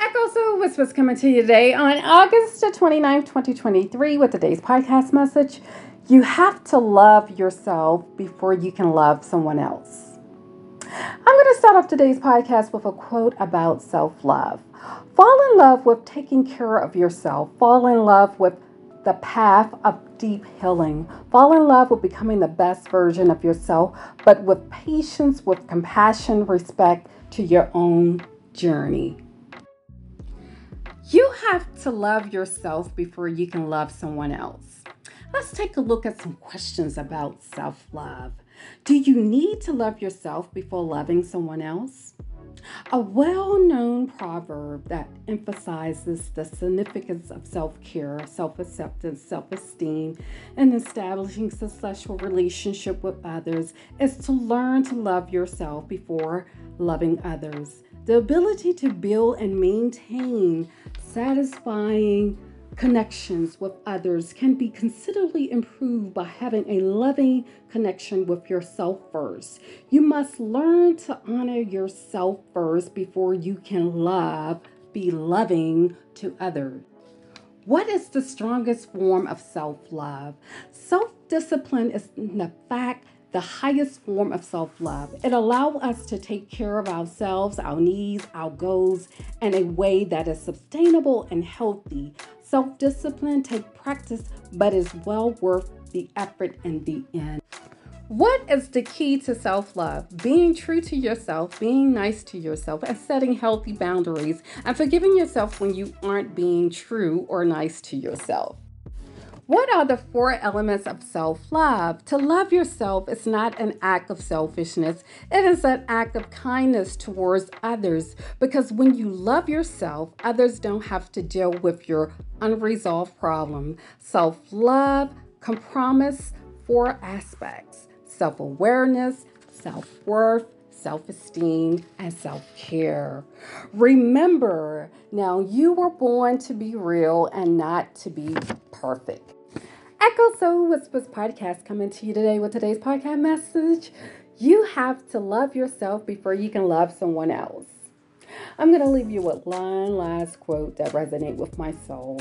Echo Soul Whispers coming to you today on August 29th, 2023, with today's podcast message. You have to love yourself before you can love someone else. I'm going to start off today's podcast with a quote about self love. Fall in love with taking care of yourself, fall in love with the path of deep healing. Fall in love with becoming the best version of yourself, but with patience, with compassion, respect to your own journey. You have to love yourself before you can love someone else. Let's take a look at some questions about self love. Do you need to love yourself before loving someone else? A well known proverb that emphasizes the significance of self care, self acceptance, self esteem, and establishing successful relationship with others is to learn to love yourself before loving others. The ability to build and maintain satisfying connections with others can be considerably improved by having a loving connection with yourself first. You must learn to honor yourself first before you can love, be loving to others. What is the strongest form of self love? Self discipline is the fact the highest form of self love. It allows us to take care of ourselves, our needs, our goals in a way that is sustainable and healthy. Self discipline takes practice, but is well worth the effort in the end. What is the key to self love? Being true to yourself, being nice to yourself, and setting healthy boundaries, and forgiving yourself when you aren't being true or nice to yourself. What are the four elements of self love? To love yourself is not an act of selfishness, it is an act of kindness towards others. Because when you love yourself, others don't have to deal with your unresolved problem. Self love compromise four aspects self awareness, self worth, self esteem, and self care. Remember, now you were born to be real and not to be perfect. Echo Soul Whispers podcast coming to you today with today's podcast message. You have to love yourself before you can love someone else. I'm going to leave you with one last quote that resonate with my soul.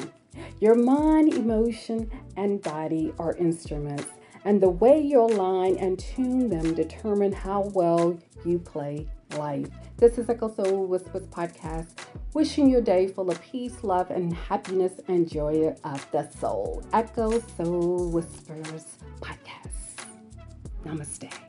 Your mind, emotion, and body are instruments, and the way you align and tune them determine how well you play life. This is Echo Soul Whispers podcast, wishing you a day full of peace, love, and happiness and joy of the soul. Echo Soul Whispers podcast. Namaste.